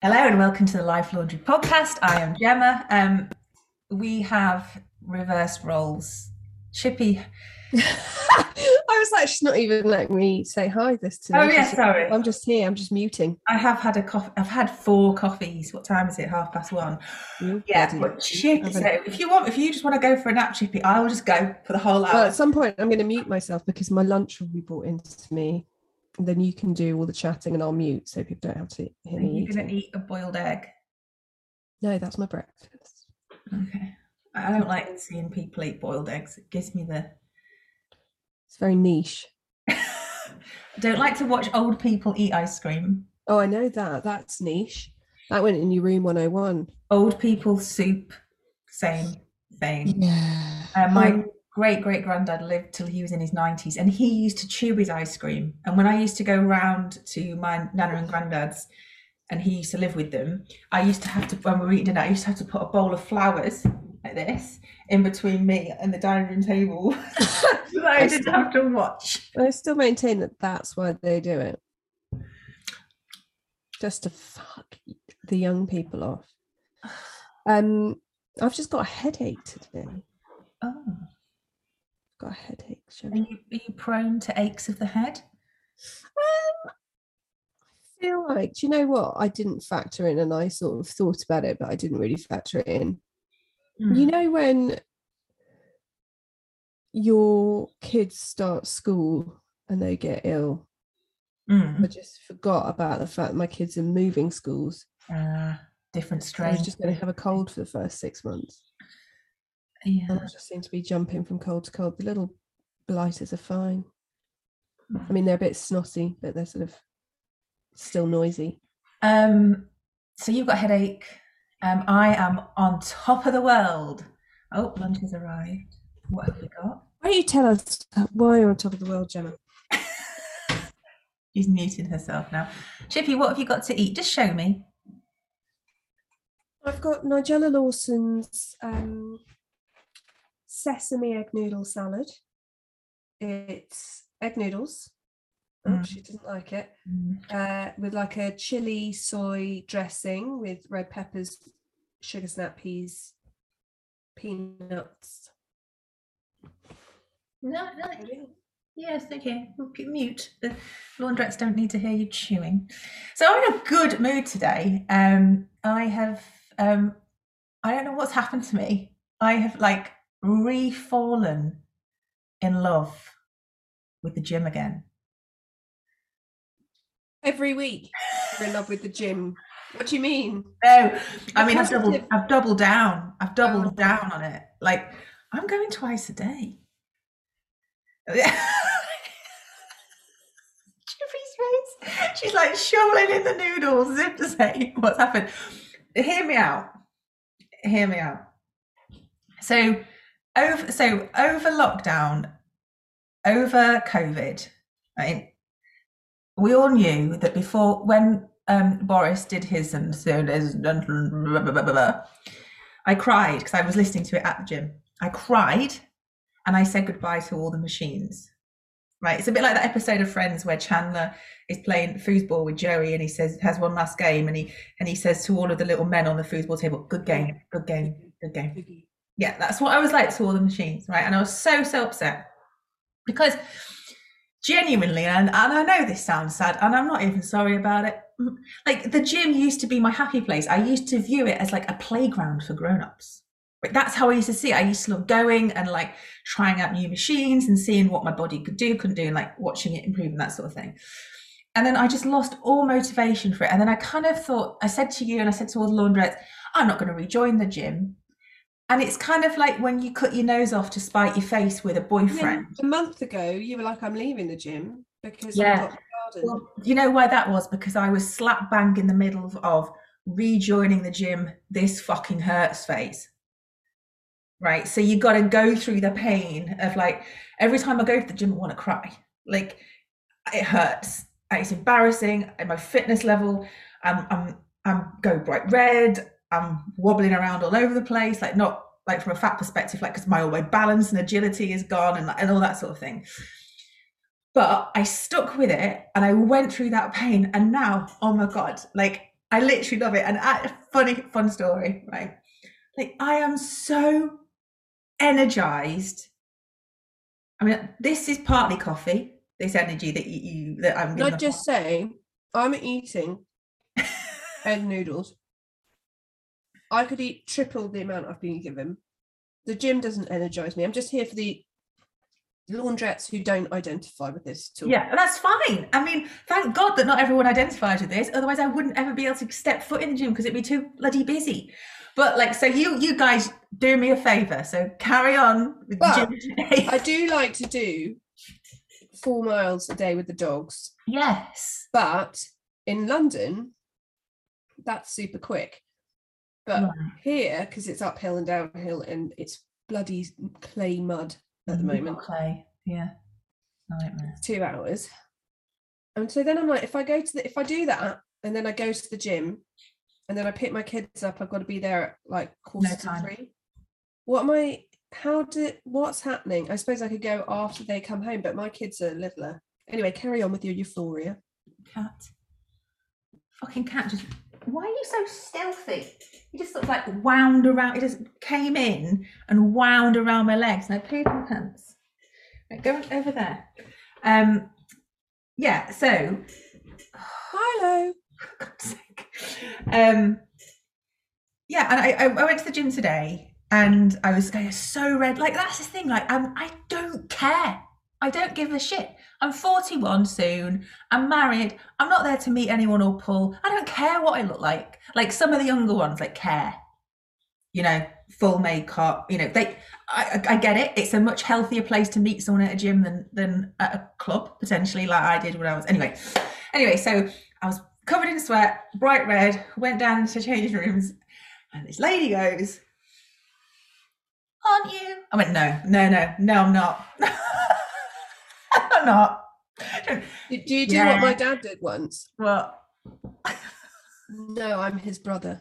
Hello and welcome to the Life Laundry podcast. I am Gemma. Um, we have reverse roles. Chippy. I was like, she's not even letting me say hi this time. Oh yeah, sorry. I'm just here. I'm just muting. I have had a coffee. I've had four coffees. What time is it? Half past one. You Yeah, but Chippy. So if you want, if you just want to go for a nap, Chippy, I will just go for the whole Well, hour. at some point, I'm going to mute myself because my lunch will be brought into me. And then you can do all the chatting and I'll mute so people don't have to hear Are me. You're going to eat a boiled egg? No, that's my breakfast. Okay. I don't like seeing people eat boiled eggs. It gives me the. It's very niche. I don't like to watch old people eat ice cream. Oh, I know that. That's niche. That went in your room 101. Old people soup, same thing. Yeah. Uh, my Um, great great granddad lived till he was in his 90s and he used to chew his ice cream. And when I used to go round to my nana and granddad's and he used to live with them, I used to have to, when we were eating dinner, I used to have to put a bowl of flowers like this in between me and the dining room table. so that I I didn't still- have to watch. I still maintain that that's why they do it. Just to fuck the young people off. Um, I've just got a headache today. Oh, Got a headache. are you, are you prone to aches of the head? Um, I feel like, do you know what? I didn't factor in, and I sort of thought about it, but I didn't really factor it in. You Mm. know when your kids start school and they get ill. Mm. I just forgot about the fact that my kids are moving schools. Ah, different I was just going to have a cold for the first six months. Yeah. And I just seem to be jumping from cold to cold. The little blighters are fine. I mean, they're a bit snotty, but they're sort of still noisy. Um, so you've got a headache. Um, I am on top of the world. Oh, lunch has arrived. What have we got? Why don't you tell us why you're on top of the world, Gemma? She's muting herself now. Chippy, what have you got to eat? Just show me. I've got Nigella Lawson's um, sesame egg noodle salad. It's egg noodles. Oh, Mm. she doesn't like it. Uh, with like a chili soy dressing with red peppers, sugar snap peas, peanuts. No, no. Yes, okay. We'll Mute. The laundrettes don't need to hear you chewing. So I'm in a good mood today. Um, I have. Um, I don't know what's happened to me. I have like re-fallen in love with the gym again. Every week, you're in love with the gym. What do you mean? No, I mean I've doubled. I've doubled down. I've doubled Oh. down on it. Like I'm going twice a day. She's like shoveling in the noodles if to say, "What's happened?" Hear me out. Hear me out. So over. So over lockdown, over COVID, right? We all knew that before when um, Boris did his and so there's. I cried because I was listening to it at the gym. I cried and I said goodbye to all the machines. Right. It's a bit like that episode of Friends where Chandler is playing foosball with Joey and he says has one last game and he and he says to all of the little men on the foosball table, Good game, good game, good game. Yeah, that's what I was like to all the machines, right? And I was so, so upset because genuinely, and, and I know this sounds sad, and I'm not even sorry about it. Like the gym used to be my happy place. I used to view it as like a playground for grown-ups. Like that's how I used to see it. I used to love going and like trying out new machines and seeing what my body could do, couldn't do, and like watching it improve and that sort of thing. And then I just lost all motivation for it. And then I kind of thought, I said to you and I said to all the laundrettes, I'm not going to rejoin the gym. And it's kind of like when you cut your nose off to spite your face with a boyfriend. a month ago, you were like, I'm leaving the gym because Yeah. I've got the garden. Well, you know why that was? Because I was slap bang in the middle of, of rejoining the gym. This fucking hurts phase. Right. So you got to go through the pain of like every time I go to the gym, I want to cry. Like it hurts. It's embarrassing. At my fitness level, I'm I'm I'm go bright red. I'm wobbling around all over the place. Like not like from a fat perspective, like because my all my balance and agility is gone and and all that sort of thing. But I stuck with it and I went through that pain. And now, oh my God, like I literally love it. And a funny, fun story, right? Like I am so energized. I mean, this is partly coffee. This energy that you, you that I'm. Can I giving just say, I'm eating egg noodles. I could eat triple the amount I've been given. The gym doesn't energize me. I'm just here for the laundrettes who don't identify with this at all. Yeah, and that's fine. I mean, thank God that not everyone identifies with this. Otherwise, I wouldn't ever be able to step foot in the gym because it'd be too bloody busy. But like, so you you guys do me a favor. So carry on with the gym today. I do like to do four miles a day with the dogs, yes. but in London, that's super quick. But Right. here, because it's uphill and downhill and it's bloody clay mud at the mm-hmm. moment, Clay. Yeah. Nightmare. two hours. And so then I'm like, if I go to the, if I do that and then I go to the gym and then I pick my kids up, I've got to be there at like quarter to three. What am I, how did, what's happening? I suppose I could go after they come home, but my kids are littler. Anyway, carry on with your euphoria. Cat. Fucking cat just why are you so stealthy? He just sort of like wound around. He just came in and wound around my legs, and I peed my pants. Right, go over there. Um, yeah. So, Hello. for God's sake. Um, yeah, and I, I, went to the gym today, and I was going so red. Like that's the thing. Like I'm, I don't care. I don't give a shit. I'm 41 soon. I'm married. I'm not there to meet anyone or pull. I don't care what I look like. Like some of the younger ones, like care. You know, full makeup. You know, they. I, I get it. It's a much healthier place to meet someone at a gym than than at a club potentially, like I did when I was. Anyway, anyway, so I was covered in sweat, bright red. Went down to changing rooms, and this lady goes, "Aren't you?" I went, "No, no, no, no, I'm not. I'm not." Do you do what my dad did once? Well, No, I'm his brother.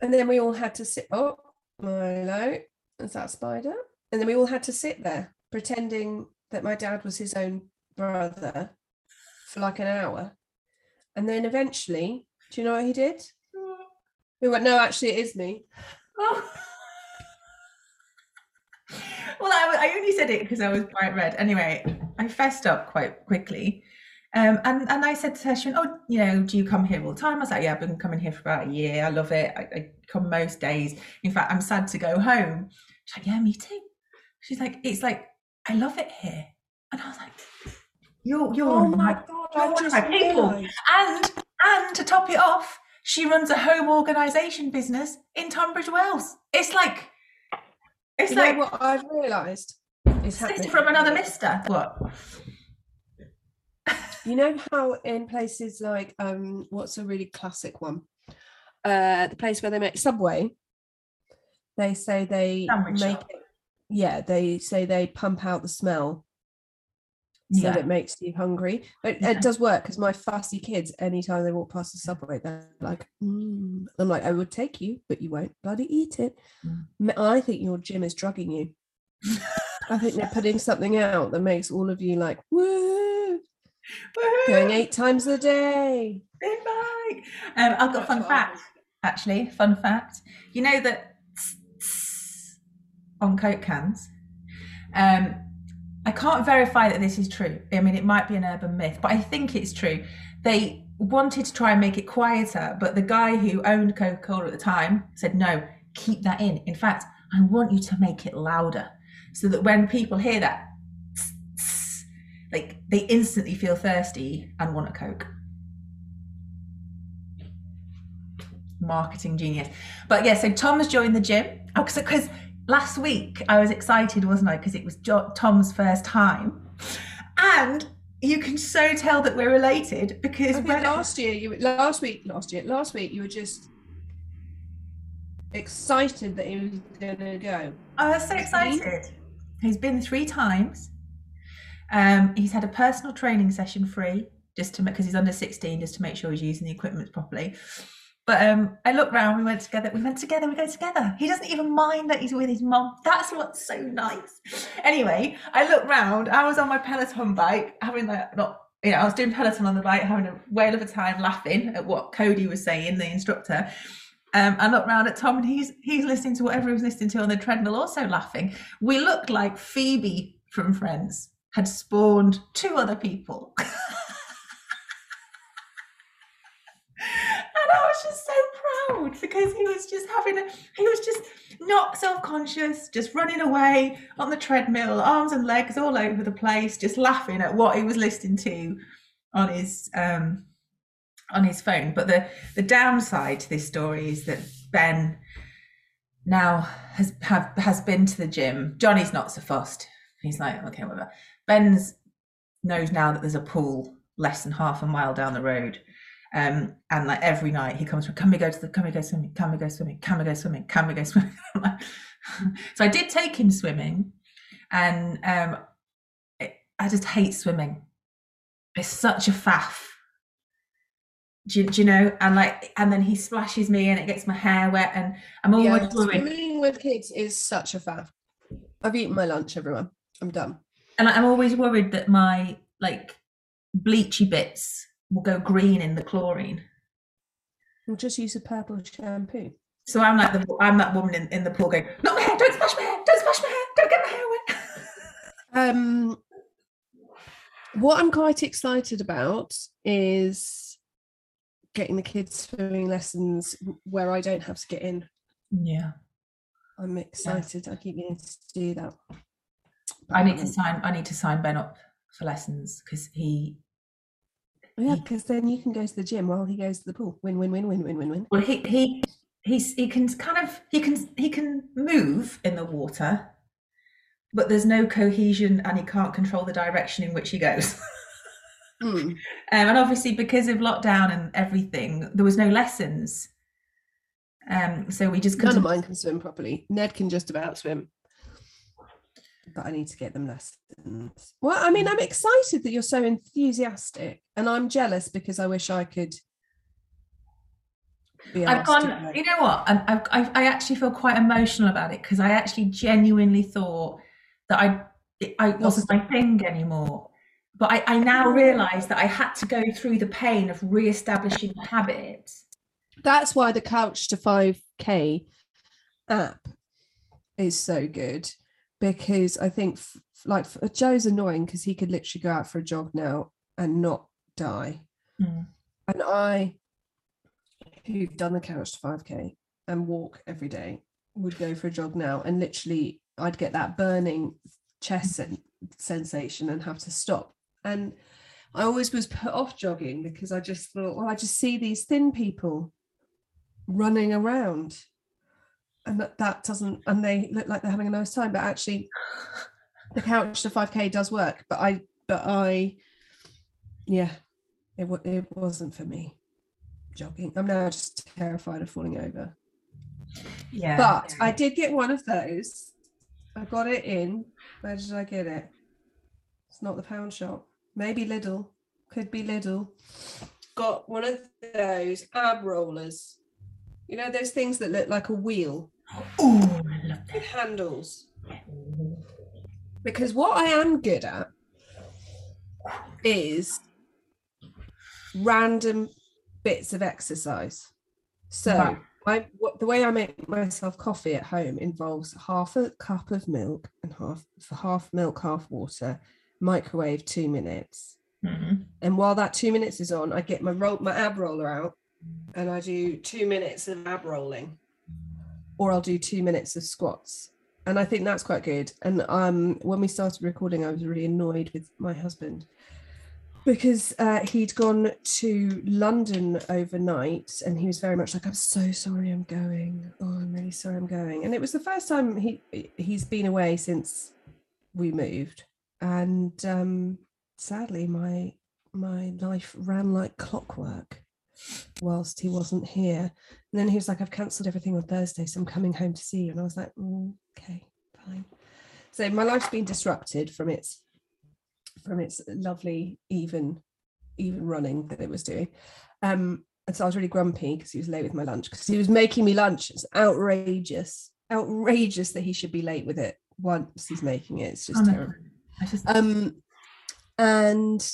And then we all had to sit. Oh, hello. Is that spider? And then we all had to sit there pretending that my dad was his own brother for like an hour. And then eventually, do you know what he did? We went, no, actually, it is me. Oh. Well, I, I only said it because I was bright red. Anyway, I fessed up quite quickly. Um, and, and I said to her, she went, Oh, you know, do you come here all the time? I was like, Yeah, I've been coming here for about a year. I love it. I, I come most days. In fact, I'm sad to go home. She's like, Yeah, me too. She's like, It's like, I love it here. And I was like, You're, you're Oh my God, you're I just my people. And and to top it off, she runs a home organisation business in Tunbridge Wells. It's like it's You like what I've realised is sister happening. from another mister. What? You know how in places like um what's a really classic one? Uh the place where they make Subway, they say they Sandwich make shop. it yeah, they say they pump out the smell so Yeah. that it makes you hungry. But Yeah. it does work because my fussy kids, anytime they walk past the subway, they're like, mm. I'm like, I would take you, but you won't bloody eat it. Mm. M- I think your gym is drugging you. I think they're putting something out that makes all of you like, woo, going eight times a day. Big bike. Um, I've got a fun fact. Actually, fun fact. You know that on Coke cans. Um, I can't verify that this is true. I mean, it might be an urban myth, but I think it's true. They wanted to try and make it quieter, but the guy who owned Coca Cola at the time said, no, keep that in. In fact, I want you to make it louder so that when people hear that, like they instantly feel thirsty and want a Coke. Marketing genius. But yeah, so Tom's joined the gym oh, because last week I was excited, wasn't I? Because it was jo- Tom's first time. And you can so tell that we're related because when last year you were- last week last year last week you were just excited that he was gonna go. I was so excited. He's been three times. Um, he's had a personal training session free just to because he's under 16, just to make sure he's using the equipment properly. But um, I looked round, we went together, we went together, we go together. He doesn't even mind that he's with his mum. That's what's so nice. Anyway, I looked round, I was on my Peloton bike, having that not you know, I was doing Peloton on the bike, having a whale of a time laughing at what Cody was saying, the instructor. Um, I looked round at Tom and he's he's listening to whatever he was listening to on the treadmill, also laughing. We looked like Phoebe from Friends had spawned two other people. and I was just so proud because he was just having a he was just not self-conscious, just running away on the treadmill, arms and legs all over the place, just laughing at what he was listening to on his um on his phone. But the the downside to this story is that Ben now has have has been to the gym. Johnny's not so fussed. He's like, okay, whatever. Ben's knows now that there's a pool less than half a mile down the road. Um, and like every night he comes from, can we go to the, can we go swimming? Can we go swimming? Can we go swimming? Can we go swimming? so I did take him swimming and um, it, I just hate swimming. It's such a faff. Do you, do you, know? And like, and then he splashes me and it gets my hair wet and I'm always yeah, Swimming with kids is such a faff. I've eaten my lunch, everyone. I'm done. And I'm always worried that my like bleachy bits will go green in the chlorine. We'll just use a purple shampoo. So I'm like the I'm that woman in, in the pool going, not my hair, don't splash my hair, don't splash my hair, don't get my hair wet. um what I'm quite excited about is getting the kids swimming lessons where I don't have to get in. Yeah. I'm excited. Yeah. I keep meaning to do that. I need to sign. I need to sign Ben up for lessons because he. Yeah, because then you can go to the gym while he goes to the pool. Win, win, win, win, win, win, win. Well, he he he's he can kind of he can he can move in the water, but there's no cohesion and he can't control the direction in which he goes. mm. um, and obviously, because of lockdown and everything, there was no lessons. Um, so we just couldn't. None of mine can swim properly. Ned can just about swim but I need to get them lessons. Well, I mean, mm. I'm excited that you're so enthusiastic, and I'm jealous because I wish I could. I've gone. You know what? I've, I've, I actually feel quite emotional about it because I actually genuinely thought that I I wasn't my thing anymore. But I, I now realise that I had to go through the pain of re-establishing the habit. That's why the Couch to 5K app is so good because I think f- like Joe's annoying because he could literally go out for a jog now and not die. Mm. And I, who've done the couch to 5k and walk every day, would go for a jog now and literally I'd get that burning chest sensation and have to stop. And I always was put off jogging because I just thought, well, I just see these thin people running around and that, that doesn't and they look like they're having a nice time but actually the couch to 5k does work but i but i yeah it, it wasn't for me. Jogging i'm now just terrified of falling over. Yeah. But i did get one of those. I got it in. Where did i get it? It's not the pound shop. Maybe lidl. Could be lidl. Got one of those ab rollers. You know those things that look like a wheel Oh, I love that. Handles. Because what I am good at is random bits of exercise. So I, what, the way I make myself coffee at home involves half a cup of milk and half for half milk, half water, microwave two minutes. Mm-hmm. And while that two minutes is on, I get my roll my ab roller out and I do two minutes of ab rolling or I'll do two minutes of squats. And I think that's quite good. And um, when we started recording, I was really annoyed with my husband because uh, he'd gone to London overnight and he was very much like, I'm so sorry I'm going. Oh, I'm really sorry I'm going. And it was the first time he he's been away since we moved. And um, sadly my my life ran like clockwork whilst he wasn't here. And then he was like, I've cancelled everything on Thursday, so I'm coming home to see you. And I was like, mm, okay, fine. So my life's been disrupted from its from its lovely even even running that it was doing. Um, and so I was really grumpy because he was late with my lunch because he was making me lunch. It's outrageous, outrageous that he should be late with it once he's making it. It's just oh, terrible. Just... Um, and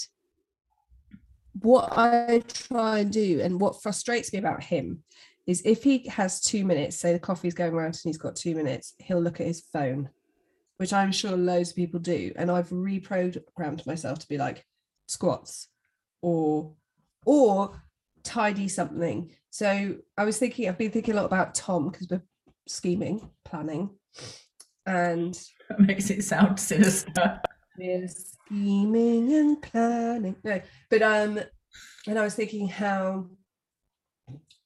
what I try and do, and what frustrates me about him, is if he has two minutes, say the coffee's going around and he's got two minutes, he'll look at his phone, which I'm sure loads of people do. And I've reprogrammed myself to be like squats or or tidy something. So I was thinking, I've been thinking a lot about Tom because we're scheming, planning, and That makes it sound sinister. We're scheming and planning. No, but um, and I was thinking how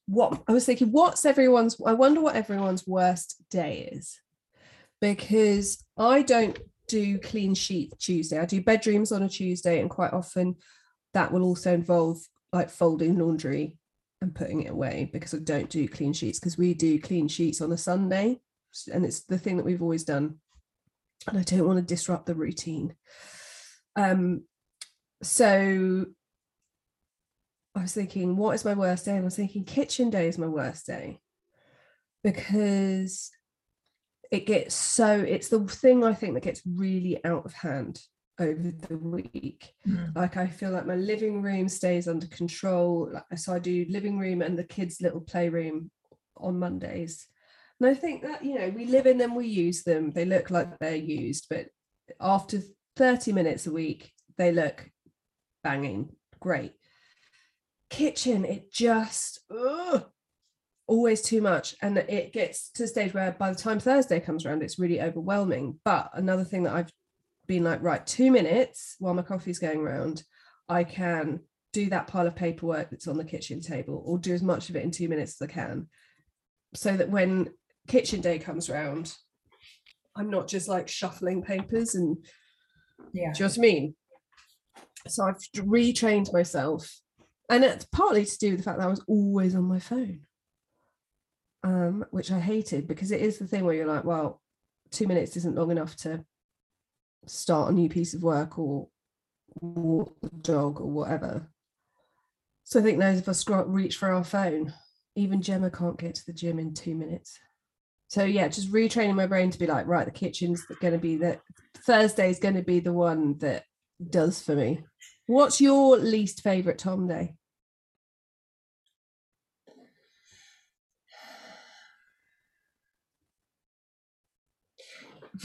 what I was thinking, what's everyone's I wonder what everyone's worst day is. Because I don't do clean sheet Tuesday. I do bedrooms on a Tuesday, and quite often that will also involve like folding laundry and putting it away because I don't do clean sheets because we do clean sheets on a Sunday. And it's the thing that we've always done. And I don't want to disrupt the routine. Um, so I was thinking, what is my worst day? And I was thinking, kitchen day is my worst day because it gets so, it's the thing I think that gets really out of hand over the week. Mm. Like I feel like my living room stays under control. So I do living room and the kids' little playroom on Mondays. And I think that, you know, we live in them, we use them. They look like they're used, but after 30 minutes a week, they look banging, great. Kitchen, it just ugh, always too much. And it gets to the stage where by the time Thursday comes around, it's really overwhelming. But another thing that I've been like, right, two minutes while my coffee's going around, I can do that pile of paperwork that's on the kitchen table or do as much of it in two minutes as I can. So that when kitchen day comes round, I'm not just like shuffling papers and Yeah. do you know what I mean? So I've retrained myself. And it's partly to do with the fact that I was always on my phone. Um, which I hated because it is the thing where you're like, well, two minutes isn't long enough to start a new piece of work or walk the dog or whatever. So I think those of us reach for our phone. Even Gemma can't get to the gym in two minutes. So yeah, just retraining my brain to be like, right, the kitchen's going to be the Thursday is going to be the one that does for me. What's your least favorite Tom day?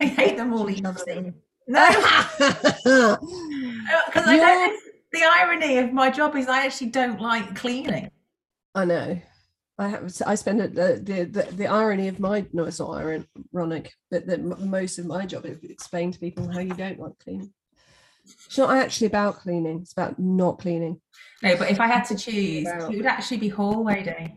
I hate them all equally. No, because I don't. The irony of my job is I actually don't like cleaning. I know. I have. I spend it, the, the the irony of my no, it's not ironic, but that most of my job is explain to people how you don't like cleaning. It's not actually about cleaning; it's about not cleaning. No, but if I had to choose, it would actually be hallway day.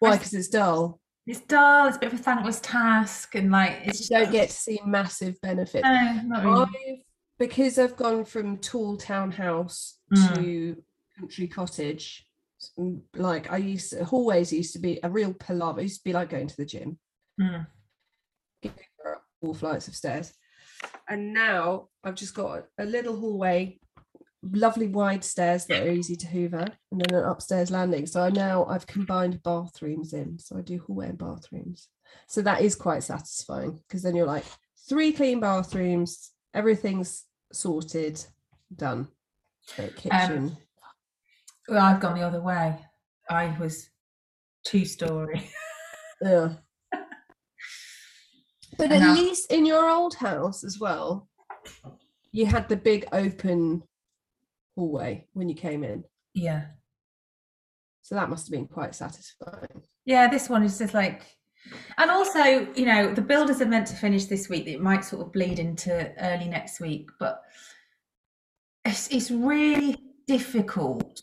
Why? Because it's dull. It's dull. It's a bit of a thankless task, and like it's You just don't get to see massive benefits. No, not really. I've because I've gone from tall townhouse Mm. to country cottage. Mm, Like I used to, hallways used to be a real palaver. It used to be like going to the gym. Mm. all flights of stairs. And now I've just got a little hallway, lovely wide stairs that are easy to hoover, and then an upstairs landing. So I now I've combined bathrooms in. So I do hallway and bathrooms. So that is quite satisfying because then you're like three clean bathrooms, everything's sorted, done. Kitchen. Well, I've gone the other way. I was two story. Yeah. But And at now- least in your old house as well, you had the big open hallway when you came in. yeah. So that must have been quite satisfying. Yeah, this one is just like, and also, you know, the builders are meant to finish this week. It might sort of bleed into early next week, but it's it's really difficult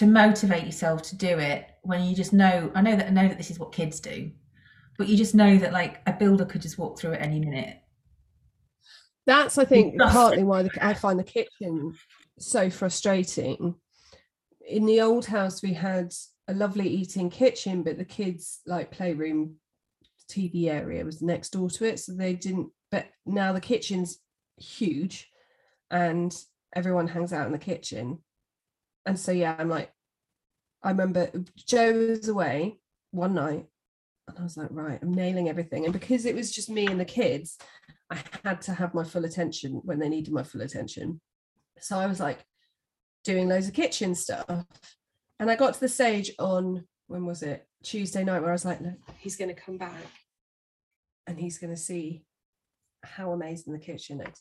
to motivate yourself to do it when you just know. I know that I know that this is what kids do, but you just know that like a builder could just walk through at any minute. That's, I think, partly why the, I find the kitchen so frustrating. In the old house, we had a lovely eating kitchen, but the kids' like playroom, TV area was next door to it, so they didn't. But now the kitchen's huge, and everyone hangs out in the kitchen, and so yeah, I'm like, I remember Joe was away one night, and I was like, right, I'm nailing everything, and because it was just me and the kids, I had to have my full attention when they needed my full attention. So I was like doing loads of kitchen stuff. And I got to the stage on when was it? Tuesday night where I was like, look, he's going to come back and he's going to see how amazing the kitchen is.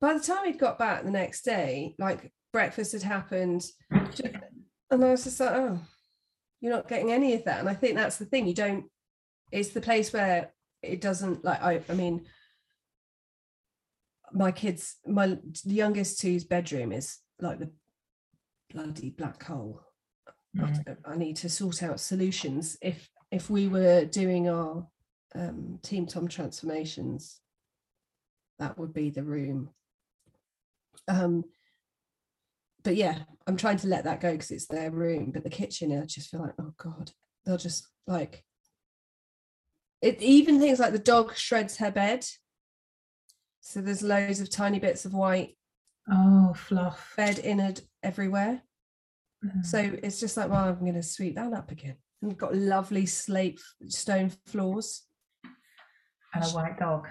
By the time he'd got back the next day, like breakfast had happened, and I was just like, oh, you're not getting any of that. And I think that's the thing. You don't, it's the place where it doesn't like I I mean my kids, my youngest two's bedroom is like the bloody black hole. Mm. I need to sort out solutions. If if we were doing our um, Team Tom transformations, that would be the room. Um, but yeah, I'm trying to let that go because it's their room. But the kitchen, I just feel like, oh god, they'll just like it. Even things like the dog shreds her bed, so there's loads of tiny bits of white Oh, fluff. bed innard everywhere. Mm. So it's just like, well, I'm going to sweep that up again. And we've got lovely slate stone floors and a white dog.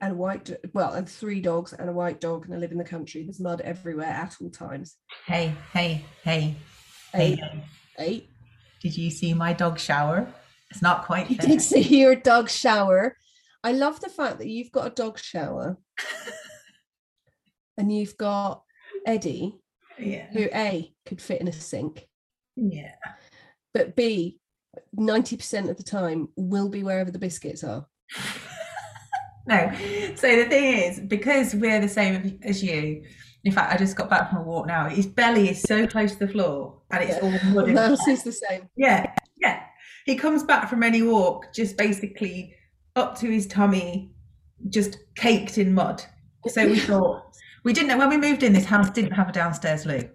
And a white, well, and three dogs and a white dog. And I live in the country. There's mud everywhere at all times. Hey, hey, hey, Eight, hey. eight. Did you see my dog shower? It's not quite You did see your dog shower. I love the fact that you've got a dog shower and you've got Eddie, Yeah. who A could fit in a sink, Yeah. but B, 90% of the time will be wherever the biscuits are. No. So the thing is, because we're the same as you, in fact, I just got back from a walk now. His belly is so close to the floor and it's Yeah. all mud. Mouse is the same. Yeah, yeah. He comes back from any walk just basically up to his tummy, just caked in mud. So we thought we didn't know when we moved in. This house didn't have a downstairs loo.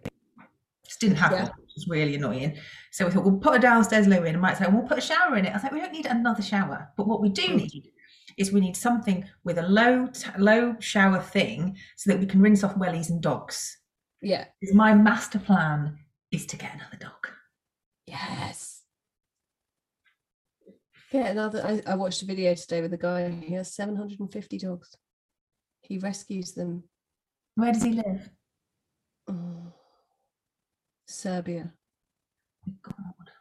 Just didn't have Yeah. one, which was really annoying. So we thought we'll put a downstairs loo in. And Mike said we'll put a shower in it. I was like, we don't need another shower, but what we do Mm. need is we need something with a low t- low shower thing so that we can rinse off wellies and dogs. Yeah. My master plan is to get another dog. Yes. Yeah, another. I, I watched a video today with a guy. He has 750 dogs. He rescues them. Where does he live? Mm. Oh, Serbia. God,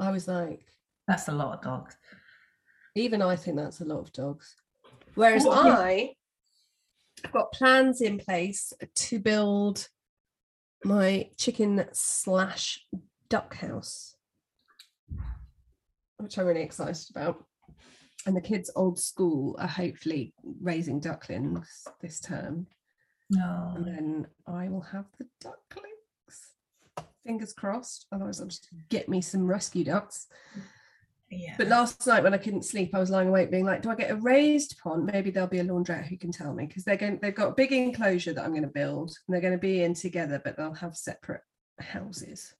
I was like, that's a lot of dogs. Even I think that's a lot of dogs. Whereas do I have got plans in place to build my chicken slash duck house, which I'm really excited about. And the kids' old school are hopefully raising ducklings this term. No. And then I will have the ducklings. Fingers crossed. Otherwise, I'll just get me some rescue ducks. Yeah. But last night when I couldn't sleep, I was lying awake being like, do I get a raised pond? Maybe there'll be a laundrette who can tell me because they're going they've got a big enclosure that I'm going to build and they're going to be in together, but they'll have separate houses.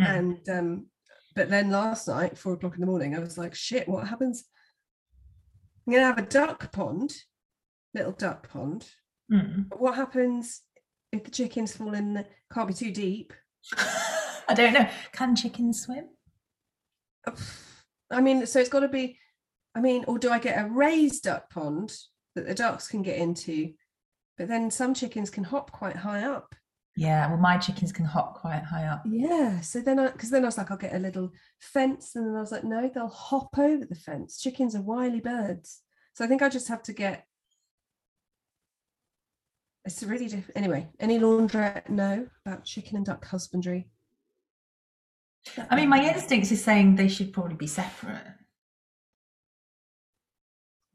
Mm. And um, but then last night, four o'clock in the morning, I was like, shit, what happens? I'm gonna have a duck pond, little duck pond. Mm. But what happens if the chickens fall in the can't be too deep? I don't know. Can chickens swim? I mean, so it's got to be. I mean, or do I get a raised duck pond that the ducks can get into? But then some chickens can hop quite high up. Yeah. Well, my chickens can hop quite high up. Yeah. So then I, because then I was like, I'll get a little fence, and then I was like, no, they'll hop over the fence. Chickens are wily birds, so I think I just have to get. It's really different. Anyway, any laundrette know about chicken and duck husbandry? I mean, my instincts is saying they should probably be separate.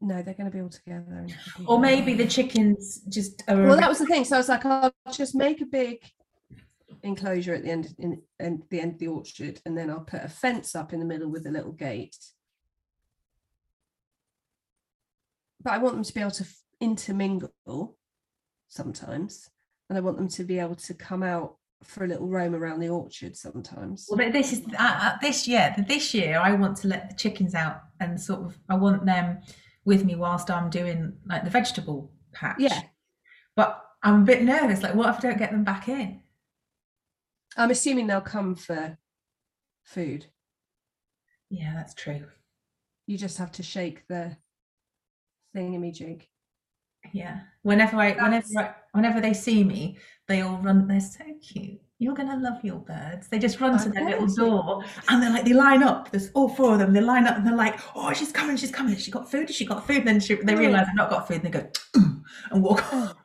No, they're going to be all together. Or maybe the chickens just are. well that was the thing so i was like i'll just make a big enclosure at the end in, in the end of the orchard and then i'll put a fence up in the middle with a little gate but i want them to be able to intermingle sometimes and i want them to be able to come out for a little roam around the orchard sometimes Well, but this is uh, uh, this year. This year, I want to let the chickens out and sort of. I want them with me whilst I'm doing like the vegetable patch. yeah But I'm a bit nervous. Like, what if I don't get them back in? i'm assuming they'll come for food Yeah, that's true. you just have to shake the thingamajig Yeah. Whenever I, whenever I, whenever they see me, they all run. They're so cute. You're gonna love your birds. They just run to their little door and they're like, they line up. There's all four of them. They line up and they're like, oh, she's coming, she's coming. Has she got food? Has she got food? And then she, they Oh. realize they've not got food and they go "Mm," and walk off.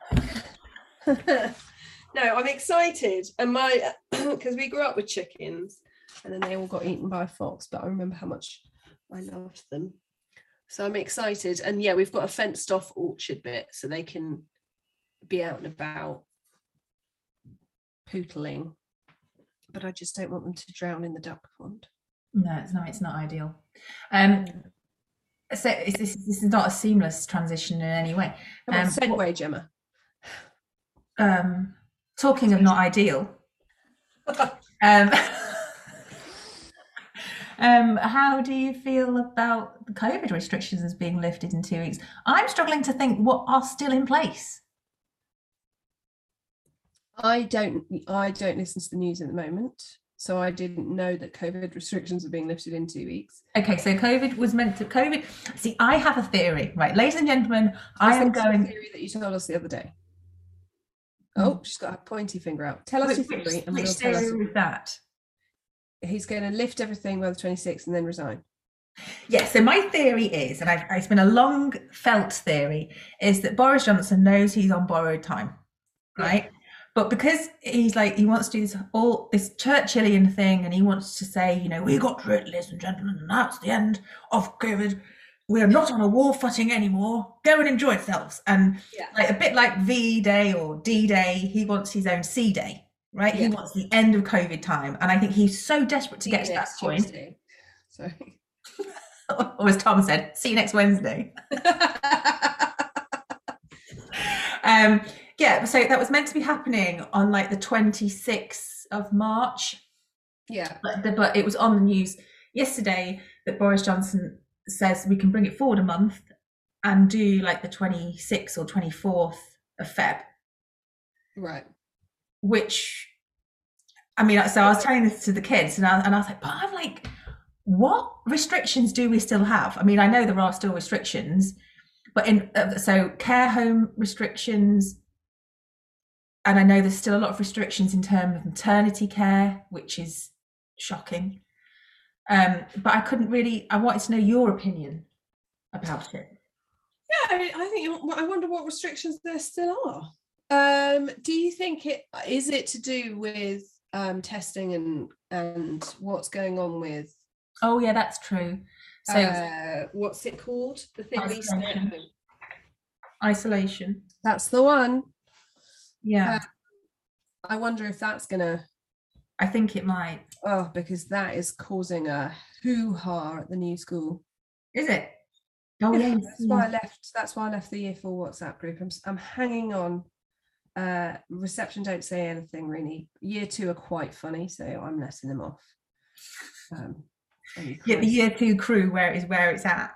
no, I'm excited. And my because we grew up with chickens and then they all got eaten by a fox, but I remember how much I loved them. So I'm excited. And yeah, we've got a fenced off orchard bit so they can be out and about pootling. But I just don't want them to drown in the duck pond. No, it's not. It's not ideal. Um, so is this this is not a seamless transition in any way. Um, segue, what- Gemma. Um, talking of not ideal. Um, um, how do you feel about the COVID restrictions as being lifted in two weeks? I'm struggling to think what are still in place. I don't I don't listen to the news at the moment. So I didn't know that COVID restrictions are being lifted in two weeks. Okay, so COVID was meant to COVID. See, I have a theory, right, ladies and gentlemen. I am Listen going. theory that you told us the other day. Oh, she's got a pointy finger out. Tell us Which, your theory, and which tell us. theory was that? He's going to lift everything by the 26th and then resign. Yeah, so my theory is, and I've, it's been a long felt theory, is that Boris Johnson knows he's on borrowed time, Yeah. right? But because he's like he wants to do this all this Churchillian thing, and he wants to say, you know, we got rid, ladies and gentlemen, and that's the end of COVID. We are not on a war footing anymore. Go and enjoy yourselves. And Yeah. like a bit like V Day or D Day, he wants his own C Day, right? He wants the end of COVID time, and I think he's so desperate to get to that point. Tuesday. Sorry. Or as Tom said, see you next Wednesday. um yeah so that was meant to be happening on like the 26th of march yeah. but, the, but it was on the news yesterday that boris johnson says we can bring it forward a month and do like the 26th or 24th of feb Right. Which i mean so i was telling this to the kids and I, and I was like but i'm like what restrictions do we still have? I mean i know there are still restrictions but in uh, so care home restrictions and i know there's still a lot of restrictions in terms of maternity care which is shocking. Um but i couldn't really i wanted to know your opinion about it. Yeah, I, mean, I think I wonder what restrictions there still are. Um, do you think it is it to do with um, testing and and what's going on with oh yeah that's true so uh, what's it called? The thing Isolation. isolation That's the one. yeah I wonder if that's gonna i think it might oh because that is causing a hoo ha at the new school. Is it? Oh Yeah, that's why I left. That's why I left the year four WhatsApp group. I'm I'm hanging on. Uh, reception don't say anything really. Year two are quite funny, so I'm letting them off. Um, Get the year two crew where it is where it's at.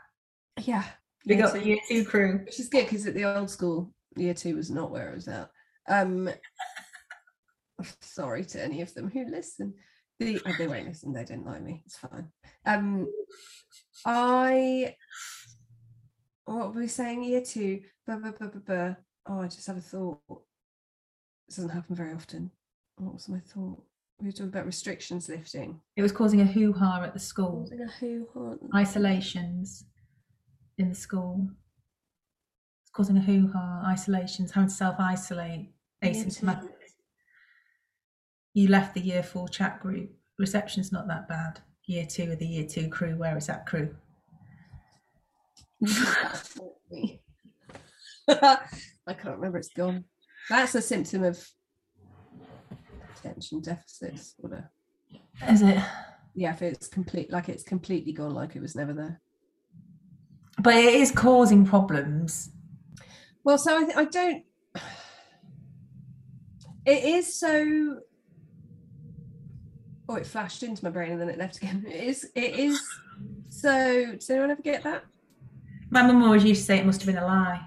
yeah. We got two, the year two crew. which is good because at the old school, year two was not where it was at. Um, sorry to any of them who listen. The, oh, they won't listen. They didn't like me. It's fine. Um, I. What were we saying? Year two. Oh, I just have a thought. This doesn't happen very often. What was my thought? We were talking about restrictions lifting. It was causing a hoo ha at the school. Causing a hoo-ha. Isolations in the school. It's causing a hoo ha. Isolations, having to self isolate, asymptomatic. You left the year four chat group. Reception's not that bad. Year two of the year two crew. Where is that crew? I can't remember. It's gone. That's a symptom of attention deficit disorder. Is it? Yeah, if it's complete, like it's completely gone, like it was never there. But it is causing problems. Well, so I, th- I don't. It is so. Oh, it flashed into my brain and then it left again. It is. It is. So, does anyone ever get that? My mum always used to say it must have been a lie.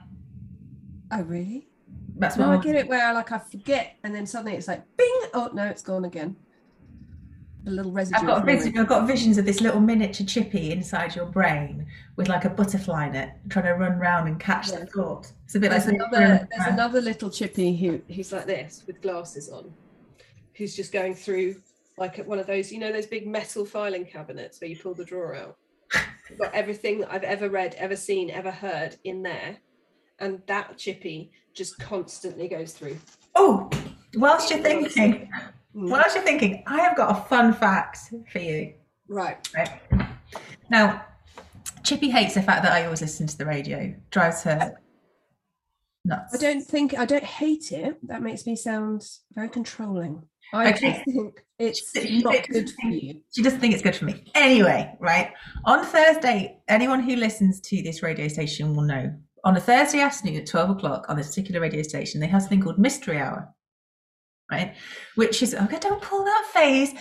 Oh, really? That's No, I get it where like I forget and then suddenly it's like bing. Oh no, it's gone again. a little residue. I've got, vision. I've got visions of this little miniature chippy inside your brain with like a butterfly in it, trying to run round and catch the Yeah. thought. It's a bit There's like another, there's another little chippy who who's like this with glasses on, who's just going through like one of those, you know, those big metal filing cabinets where you pull the drawer out. Got everything that I've ever read, ever seen, ever heard in there, and that chippy just constantly goes through. Oh, whilst you're thinking, Mm. whilst you're thinking, I have got a fun fact for you. Right. Right. Now, Chippy hates the fact that I always listen to the radio. Drives her nuts. I don't think I don't hate it. That makes me sound very controlling. I Okay. just think it's She- not she good for you. She doesn't think it's good for me. Anyway, right. On Thursday, anyone who listens to this radio station will know. On a Thursday afternoon at 12 o'clock on this particular radio station, they have something called Mystery Hour. Right? Which is oh okay, don't pull that face.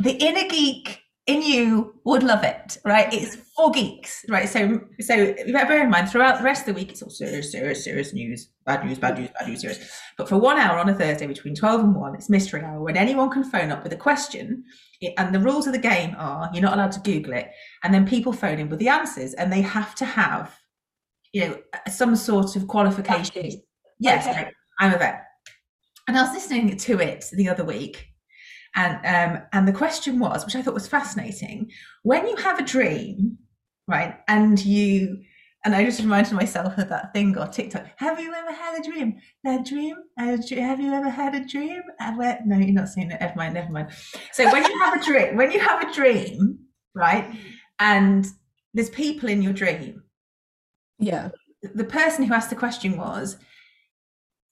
The inner geek in you would love it, right? It's for geeks, right? So so bear in mind throughout the rest of the week it's all serious, serious, serious news, bad news, bad news, bad news, serious. But for one hour on a Thursday between 12 and 1, it's mystery hour when anyone can phone up with a question. And the rules of the game are you're not allowed to Google it. And then people phone in with the answers and they have to have, you know, some sort of qualification. Yes, Okay. I'm a vet. And I was listening to it the other week. And um, and the question was, which I thought was fascinating, when you have a dream, right, and you and I just reminded myself of that thing on TikTok. Have you ever had a dream? A dream? A dr- have you ever had a dream? Where, no, you're not seeing it. Never mind. Never mind. So when you have a dream, when you have a dream, right, and there's people in your dream, Yeah. the person who asked the question was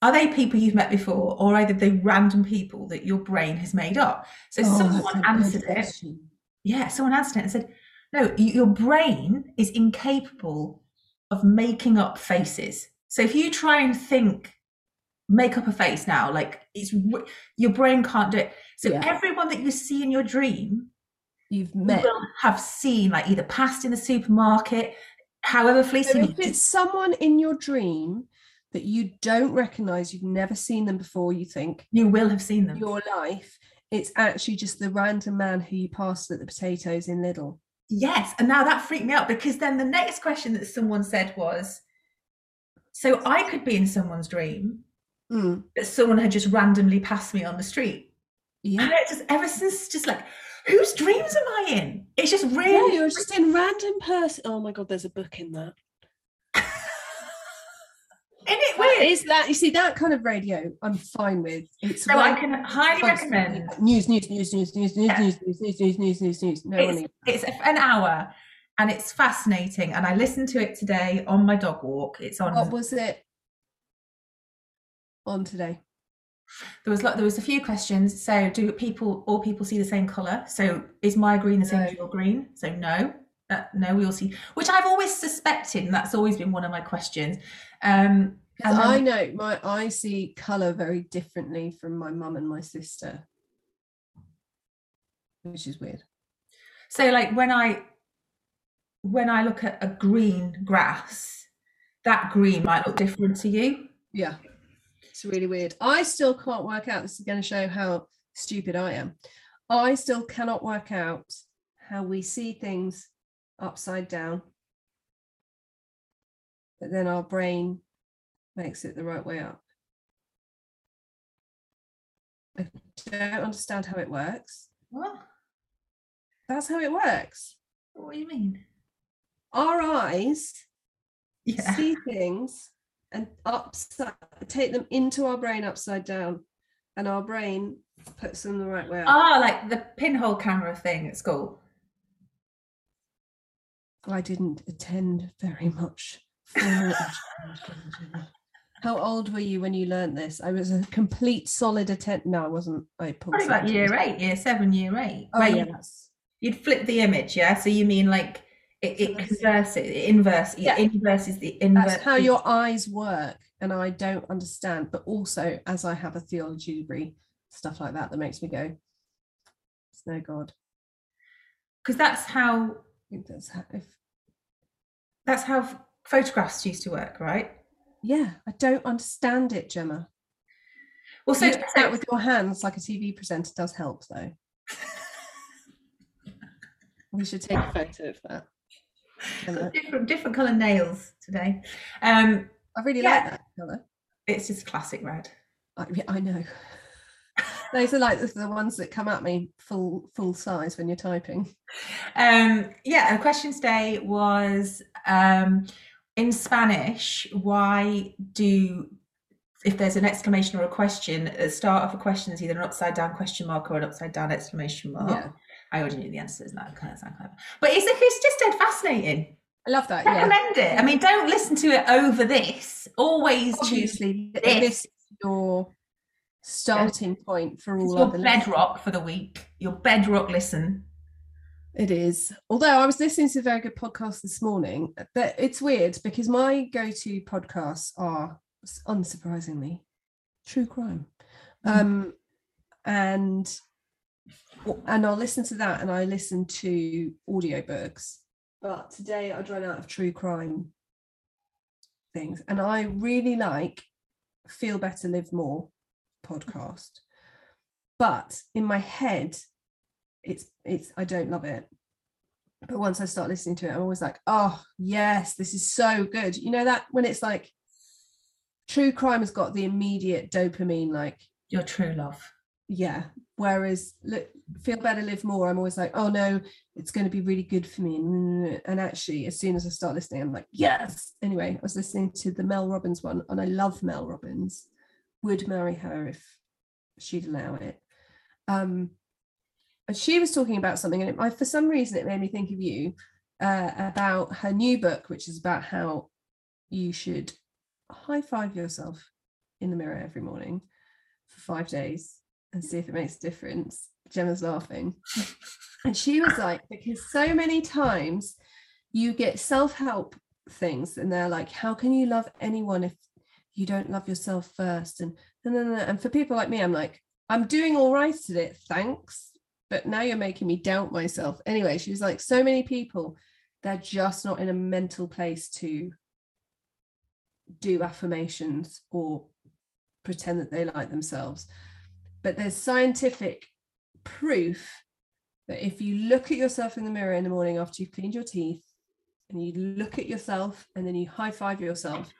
are they people you've met before or are they random people that your brain has made up so Oh, someone answered it question. yeah someone answered it and said no your brain is incapable of making up faces so if you try and think make up a face now like it's your brain can't do it so Yeah. everyone that you see in your dream You've you met. will have seen like either passed in the supermarket however So if it's someone in your dream that you don't recognize, you've never seen them before, you think you will have seen them your life, it's actually just the random man who you passed at the potatoes in Lidl. Yes, and now that freaked me out because then the next question that someone said was, "So I could be in someone's dream, Mm, but someone had just randomly passed me on the street." Yeah. And it just ever since, just like, whose dreams am I in? It's just really. Yeah, you're just in random person. Oh my god, there's a book in that. Isn't it That weird? is that you see that kind of radio I'm fine with. It's So I can highly recommend. news, news, news, news, news, news, news, news, news, news, news, news, news. No It's, it's an hour, and it's fascinating. And I listened to it today on my dog walk. It's on. What was it on today? There was like there was a few questions. So do people all people see the same color? So is my green the same as your green? So no. Uh, no, we all see, which I've always suspected, and that's always been one of my questions. Um, and I know my I see colour very differently from my mum and my sister. Which is weird. so like when I when I look at a green grass, that green might look different to you. Yeah. It's really weird. I still can't work out. This is going to show how stupid I am. I still cannot work out how we see things upside down. But then our brain makes it the right way up. I don't understand how it works. What? That's how it works. What do you mean? Our eyes Yeah. see things and upside take them into our brain upside down and our brain puts them the right way up. Ah, like the pinhole camera thing at school. I didn't attend very much. How old were you when you learnt this? I was a complete solid attend. No, I wasn't. I pulled Probably about year eight, year seven, year eight. Oh where yeah, you- that's You'd flip the image, yeah. So you mean like it, it Yes. converses, it inverse, Yeah. it inverses the inverse. that's how your eyes work, and I don't understand. But also, as I have a theology degree, stuff like that that makes me go, "It's no God." because that's how that's how, if that's how photographs used to work, right? yeah, I don't understand it, Gemma. Well, so, doing so that with your hands like a TV presenter does help, though. We should take a photo of that. Different different colour nails today. Um, I really Yeah. like that colour. it's just classic red. I, I know. Those are like the, the ones that come at me full full size when you're typing. Um, yeah, question today was um, in Spanish, why do, if there's an exclamation or a question, at the start of a question is either an upside down question mark or an upside down exclamation mark. Yeah. I already knew the answers, and that kind of sound clever. But it's, it's just dead fascinating. I love that. Yeah. Recommend it. I mean, don't listen to it over this. Always choose Obviously, th- this. this is your starting point for all your lessons. bedrock for the week. Your bedrock listen. It is. Although I was listening to a very good podcast this morning, that it's weird because my go-to podcasts are unsurprisingly true crime. Mhm. Um and and I'll listen to that and I listen to audiobooks. But today I'd run out of true crime things. And I really like Feel Better Live More podcast. But in my head, it's it's I don't love it. But once I start listening to it, I'm always like, oh yes, this is so good. You know that when it's like true crime has got the immediate dopamine, like, Your true love. yeah. Whereas look, feel better, live more. I'm always like, oh no, it's going to be really good for me. And, actually, as soon as I start listening, I'm like, yes. Anyway, I was listening to the Mel Robbins one, and I love Mel Robbins. Would marry her if she'd allow it. Um, and she was talking about something, and it, I, for some reason, it made me think of you uh, about her new book, which is about how you should high five yourself in the mirror every morning for five days and see if it makes a difference. Gemma's laughing. and she was like, because so many times you get self help things, and they're like, how can you love anyone if you don't love yourself first? And, and, and, and for people like me, I'm like, I'm doing all right at it, thanks. But now you're making me doubt myself. Anyway, she was like, so many people, they're just not in a mental place to do affirmations or pretend that they like themselves. But there's scientific proof that if you look at yourself in the mirror in the morning after you've cleaned your teeth and you look at yourself and then you high five yourself,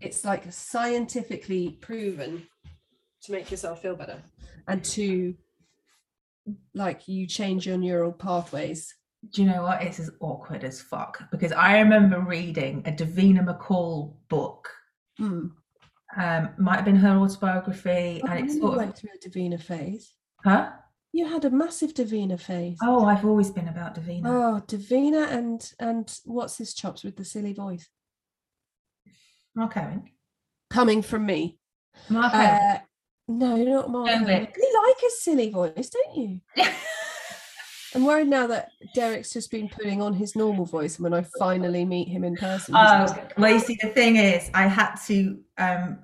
it's like scientifically proven to make yourself feel better and to like you change your neural pathways. Do you know what? It's as awkward as fuck because I remember reading a Davina McCall book. Hmm. Um, might have been her autobiography, Oh, and it's sort of, went through a Davina phase. huh? You had a massive Davina phase. Oh, I've always been about Davina. Oh, Davina and and what's his chops with the silly voice Mark Owen. coming from me. Mark Owen. Uh, no, not Mark. Owen. You like his silly voice, don't you? I'm worried now that Derek's just been putting on his normal voice, when I finally meet him in person, Oh, well, you see, the thing is, I had to um,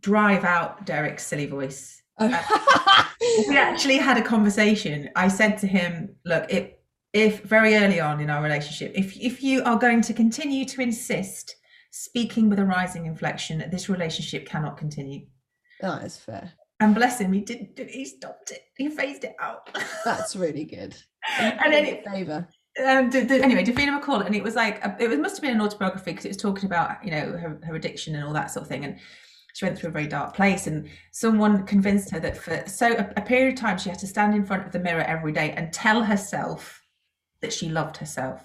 drive out Derek's silly voice. Go, We actually had a conversation. I said to him, "Look, if, if very early on in our relationship, if if you are going to continue to insist, speaking with a rising inflection, this relationship cannot continue." that is fair. And bless him, he didn't. He stopped it. He phased it out. That's really good. and then it, favor. um, d- d- anyway, Davina McCall, and it was like a, it was must have been an autobiography because it was talking about you know her, her addiction and all that sort of thing, and she went through a very dark place. And someone convinced her that for so a, a period of time she had to stand in front of the mirror every day and tell herself that she loved herself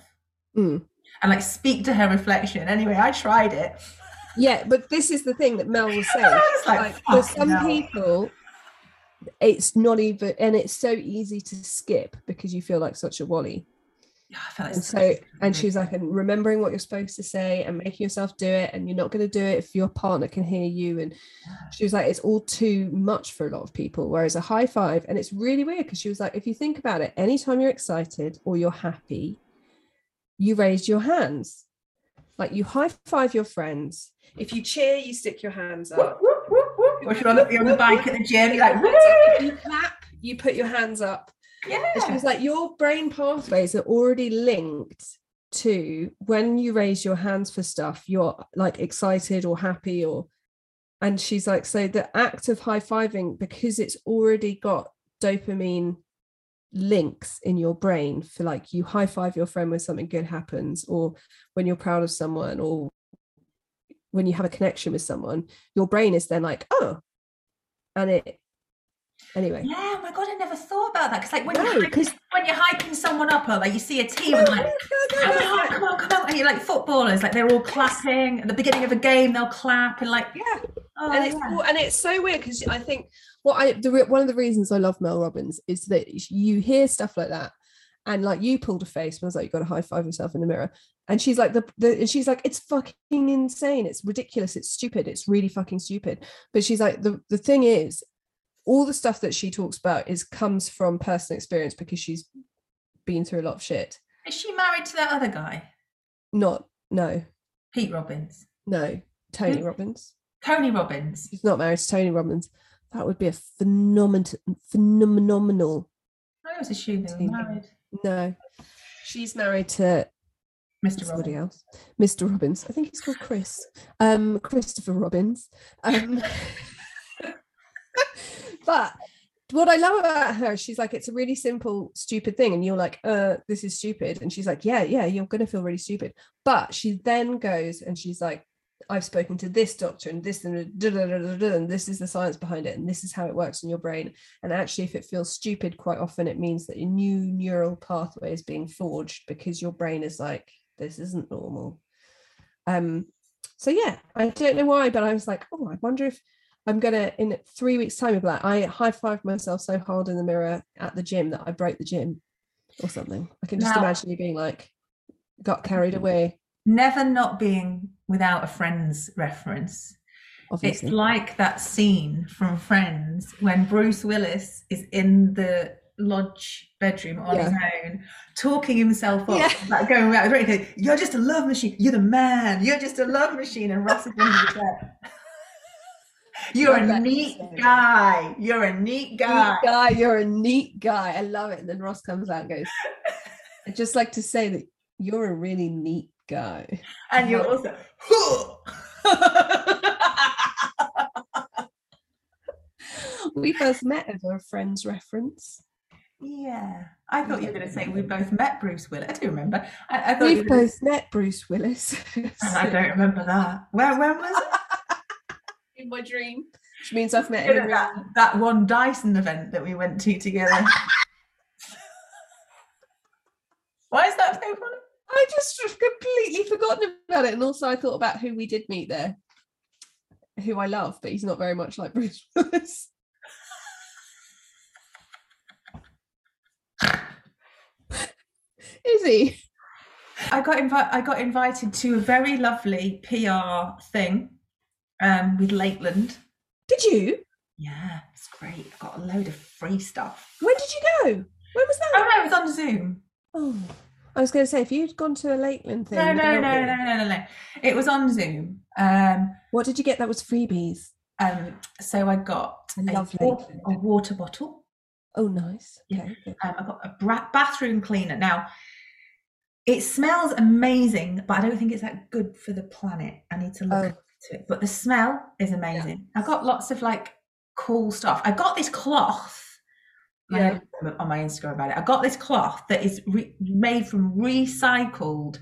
Mm. and like speak to her reflection. Anyway, I tried it. Yeah, but this is the thing that Mel was saying. Was like, like for some hell." people it's not even and it's so easy to skip because you feel like such a wally Yeah, I felt like and such so a- and she's like and remembering what you're supposed to say and making yourself do it and you're not going to do it if your partner can hear you. And she was like it's all too much for a lot of people. Whereas a high five and it's really weird because she was like if you think about it anytime you're excited or you're happy you raise your hands. Like you high five your friends. If you cheer you stick your hands up. Whoop, whoop, whoop, whoop. Or if you're on the, you're on the bike at the gym, you're like, If you clap, you put your hands up. Yeah. And she was like, your brain pathways are already linked to when you raise your hands for stuff, you're like excited or happy or and she's like, so the act of high-fiving, because it's already got dopamine links in your brain for like you high five your friend when something good happens or when you're proud of someone or when you have a connection with someone your brain is then like oh and it anyway Yeah, oh my god, I never thought about that. Because like when No, you're 'cause- when you're hyping someone up, or like you see a team and like come on, come on, come on, and you're like footballers, like they're all clapping at the beginning of a game, they'll clap and like yeah oh, and it's yeah. and it's so weird because I think what I the one of the reasons I love Mel Robbins is that you hear stuff like that, and like you pulled a face when I was like, you got to high five yourself in the mirror, and she's like the, the and she's like it's fucking insane, it's ridiculous, it's stupid, it's really fucking stupid, but she's like the the thing is, all the stuff that she talks about is comes from personal experience because she's been through a lot of shit. Is she married to that other guy, Not no Pete Robbins, no Tony Who? Robbins. Tony Robbins? She's not married to Tony Robbins. That would be a phenomenal, phenomenal. I was assuming they married. No, she's married to Mr. somebody Robbins. else, Mr. Robbins. I think he's called Chris. Um, Christopher Robbins. Um, but what I love about her, she's like, it's a really simple, stupid thing, and you're like, uh, this is stupid, and she's like, yeah, yeah, you're gonna feel really stupid. But she then goes and she's like, I've spoken to this doctor and this and, and this is the science behind it, and this is how it works in your brain. And actually, if it feels stupid, quite often it means that a new neural pathway is being forged because your brain is like, this isn't normal. Um, so yeah, I don't know why, but I was like, oh, I wonder if I'm gonna in three weeks' time be like, I high fived myself so hard in the mirror at the gym that I broke the gym or something. I can just Now- imagine you being like, got carried away. Never not being without a Friends reference. Obviously, It's like that scene from Friends when Bruce Willis is in the lodge bedroom on his own, talking himself up, Yeah. like going around, you're just a love machine, you're the man, you're just a love machine, and Ross is in the chair. You're a neat guy. You're a neat guy. neat guy, you're a neat guy. I love it. And then Ross comes out and goes, I'd just like to say that you're a really neat guy. And you're also We first met over a friend's reference. Yeah. I thought you were going to say we both met Bruce Willis. I do remember. I, I thought gonna- both met Bruce Willis. I don't remember that. Where when was it? In my dream, which means I've met Good him. that, that one Dyson event that we went to together. Why is that so funny? I just completely forgotten about it. And also, I thought about who we did meet there, who I love, but he's not very much like Bruce Willis. Is he? I got invi- I got invited to a very lovely PR thing um, with Lakeland. Did you? Yeah, it's great. I got a load of free stuff. When did you go? When was that? Oh no, it was on Zoom. Oh, I was going to say, if you'd gone to a Lakeland thing, No, no, no, no, no, no, no. It was on Zoom. Um, What did you get that was freebies? um, so I got I a, love wa- Lakeland. a water bottle. Oh, nice. Yeah. Okay. good. Um, I got a bra- bathroom cleaner. Now, it smells amazing, but I don't think it's that good for the planet. I need to look Oh. It. But the smell is amazing. I got lots of like cool stuff. I got this cloth. Yeah. on my Instagram about it. I got this cloth that is re- made from recycled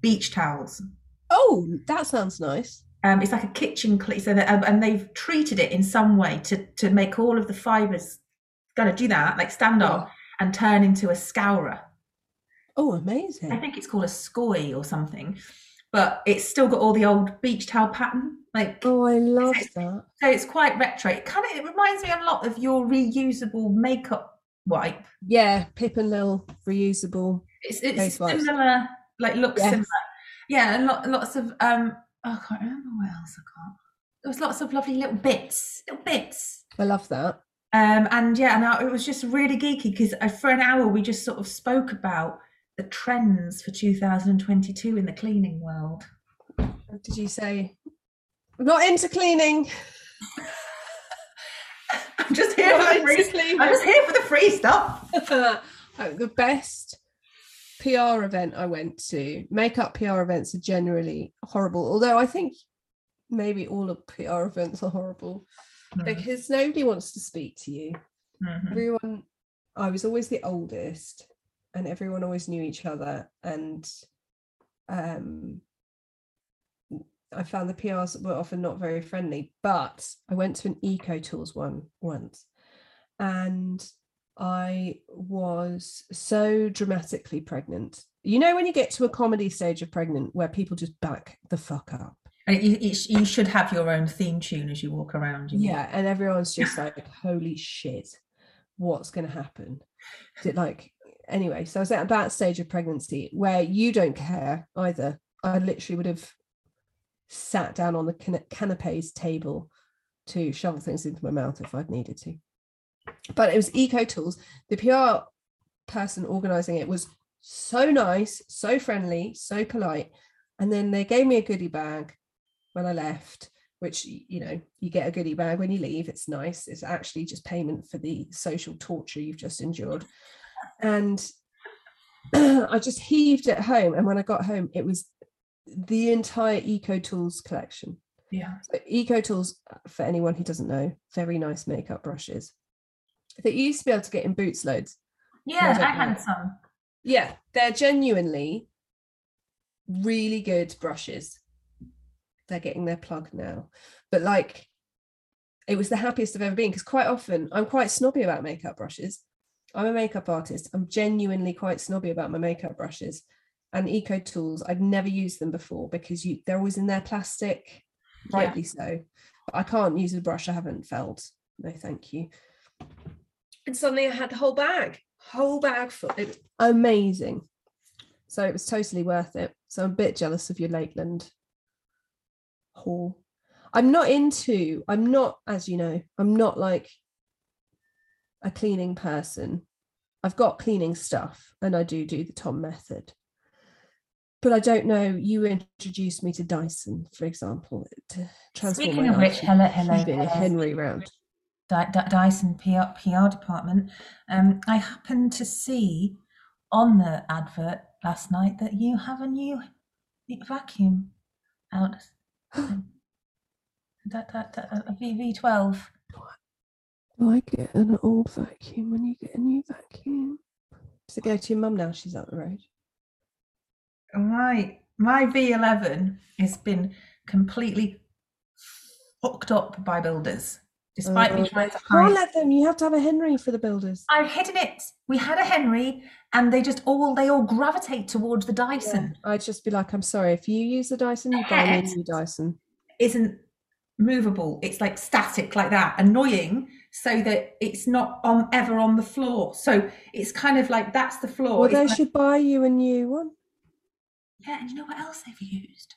beach towels. Oh, that sounds nice. Um, it's like a kitchen clean, so that um, and they've treated it in some way to to make all of the fibers gonna do that, like stand up and turn into a scourer. Oh, amazing! I think it's called a scoy or something, but it's still got all the old beach towel pattern. Like Oh, I love it's- that. so, it's quite retro. It kind of it reminds me a lot of your reusable makeup wipe. Yeah, Pip and Lil reusable. It's it's Face wipes. similar, like looks Yes. similar. Yeah, and lot, lots of um. Oh, I can't remember what else I got. There was lots of lovely little bits, little bits. I love that. Um, and yeah, and I, it was just really geeky because for an hour we just sort of spoke about the trends for 2022 in the cleaning world. What Did you say? I'm not into cleaning. I'm just here for the free. cleaning. I'm just here for the free stuff. Oh, the best PR event I went to, makeup PR events are generally horrible. Although I think maybe all of PR events are horrible Mm, because nobody wants to speak to you. mhm. Everyone I was always the oldest, and everyone always knew each other, and um, I found the PRs were often not very friendly. But I went to an Eco Tools one once, and I was so dramatically pregnant. You know, when you get to a comedy stage of pregnant where people just back the fuck up. And You, you you should have your own theme tune as you walk around. you know. Yeah, and everyone's just like, "Holy shit, what's going to happen?" Did like anyway? So I was at that stage of pregnancy where you don't care either. I literally would have sat down on the can- canapes table to shovel things into my mouth if I'd needed to. But it was Eco Tools. The PR person organizing it was so nice, so friendly, so polite. And then they gave me a goodie bag when I left, which, you know, you get a goodie bag when you leave. It's nice. It's actually just payment for the social torture you've just endured. And I just heaved it home. And when I got home, it was the entire Eco Tools collection. Yeah. So Eco Tools, uh, for anyone who doesn't know, very nice makeup brushes that you used to be able to get in boots loads. Yeah, don't I had some. Yeah, they're genuinely really good brushes. They're getting their plug now. But like it was the happiest I've ever been because quite often I'm quite snobby about makeup brushes. I'm a makeup artist. I'm genuinely quite snobby about my makeup brushes. And Eco Tools, I'd never used them before because you they're always in their plastic, Yeah. rightly so. But I can't use a brush I haven't felt. No, thank you. And suddenly I had the whole bag, whole bag full. It was amazing. So it was totally worth it. So I'm a bit jealous of your Lakeland haul. I'm not into, I'm not, as you know, I'm not like a cleaning person. I've got cleaning stuff and I do do the Tom method. But I don't know, you introduced me to Dyson, for example, to transform Speaking of which, hello, hello, being a hello. Henry round. Dy- Dy- Dyson PR, PR department. Um, I happened to see on the advert last night that you have a new vacuum out. that, that, that, a VV12. Do I get an old vacuum when you get a new vacuum? Does it go to your mum now? She's up the road. My My V11 has been completely fucked up by builders, despite Oh, me mm-hmm. trying to Can't hide. let them. You have to have a Henry for the builders. I've hidden it. We had a Henry, and they just all they all gravitate towards the Dyson. I'd just be like, I'm sorry. If you use the Dyson, you buy a new Dyson. Isn't movable. It's like static, like that. Annoying, so that it's not on ever on the floor. So it's kind of like that's the floor. Well, they like- should buy you a new one. Yeah, and you know what else they've used?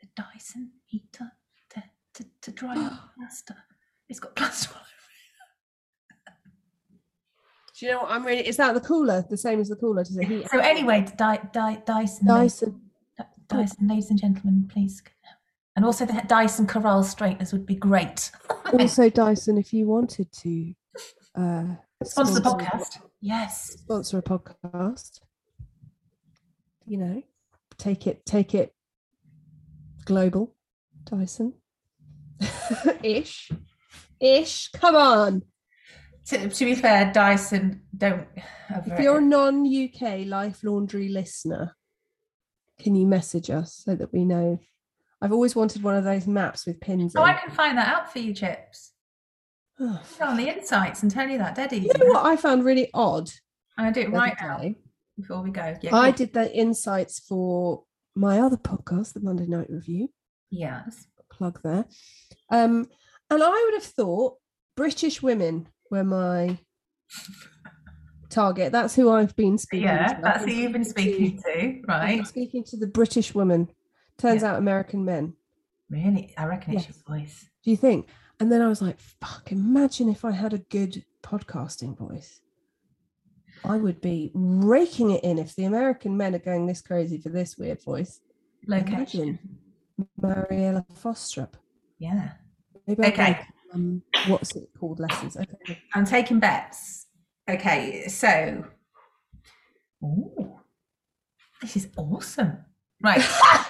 The Dyson heater to, to, to dry up plaster. It's got plaster all over Do you know what I'm really? Is that the cooler? The same as the cooler? Does it heat? So anyway, Dy, Dy, Dyson, Dyson. Dy- Dyson, ladies and gentlemen, please. And also the Dyson Corrale straighteners would be great. Also, Dyson, if you wanted to uh, Sponsor the podcast. Yes. sponsor a podcast, you know, take it, take it global, Dyson, ish, ish. Come on. To, to be fair, Dyson don't. If you're a non-UK Life Laundry listener, can you message us so that we know? I've always wanted one of those maps with pins Oh, I in. can find that out for you, Chips. Oh, on the insights and tell you that dead easy. you know what I found really odd? I do it right now before we go. Yeah, I go. did the insights for my other podcast, the Monday Night Review. Yes. plug there. Um, and I would have thought British women were my target. That's who I've been speaking Yeah, to. that's who you've been speaking to, to. I've right? been speaking to the British woman. Turns Yeah. out American men. Really? I reckon it's Yes. your voice. Do you think? And then I was like, fuck, imagine if I had a good podcasting voice. I would be raking it in if the American men are going this crazy for this weird voice. Location. Mariella Frostrup. Yeah. Maybe Okay. um, what's it called? Lessons. Okay. I'm taking bets. Okay, so. Ooh, this is awesome. Right.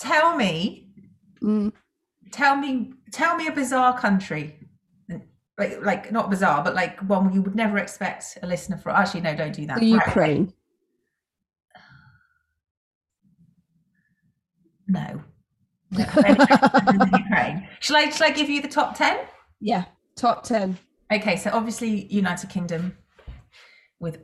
tell me, Mm. tell me, tell me a bizarre country. like like not bizarre, but like one you would never expect a listener for. Actually, no, don't do that. The Right. Ukraine. No. No, any listeners in the Ukraine. Shall I shall I give you the top ten? yeah, top 10. Okay, so obviously United Kingdom with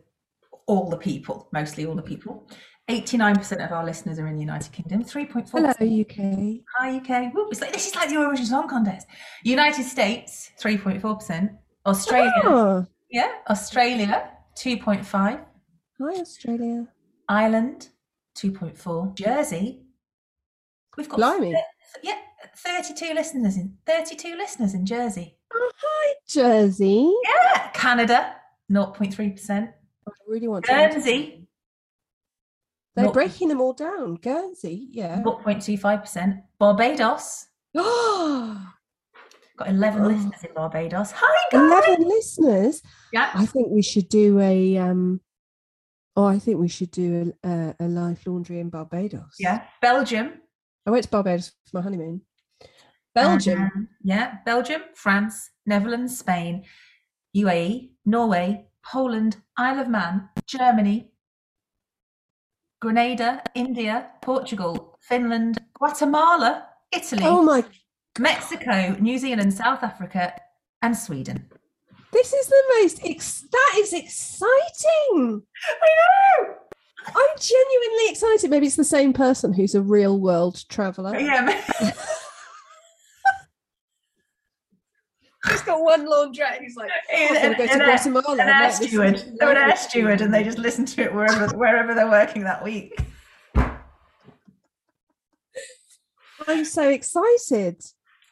all the people, mostly all the people. 89% of our listeners are in the United Kingdom. 3.4% Hello, UK. Hi UK. Woo, like, this is like the Eurovision Song Contest. United States, 3.4%. Australia, Oh, yeah, Australia, 2.5. hi, Australia. Ireland, 2.4. Jersey, we've got Blimey. yeah, 32 listeners in 32 listeners in Jersey. Oh, hi, Jersey. Yeah, Canada, 0.3%. I really want to. Guernsey, They're Not- breaking them all down. Guernsey, yeah. 0.25%. Barbados, got 11 Oh. listeners in Barbados. Hi, guys. 11 listeners. Yeah. I think we should do a. um Oh, I think we should do a, a, a live laundry in Barbados. Yeah. Belgium. I went to Barbados for my honeymoon. Belgium. um, yeah. Belgium, France, Netherlands, Spain, UAE, Norway, Poland, Isle of Man, Germany, Grenada, India, Portugal, Finland, Guatemala, Italy, oh my! Mexico, New Zealand, South Africa, and Sweden. This is the most. Ex- that is exciting. I know. I'm genuinely excited. Maybe it's the same person who's a real world traveller. Yeah. He's got one laundrette. and He's like, An, oh, I'm going to go to an air- Guatemala. an and air like, this is steward. They're an air lovely. steward, and they just listen to it wherever wherever they're working that week. I'm so excited.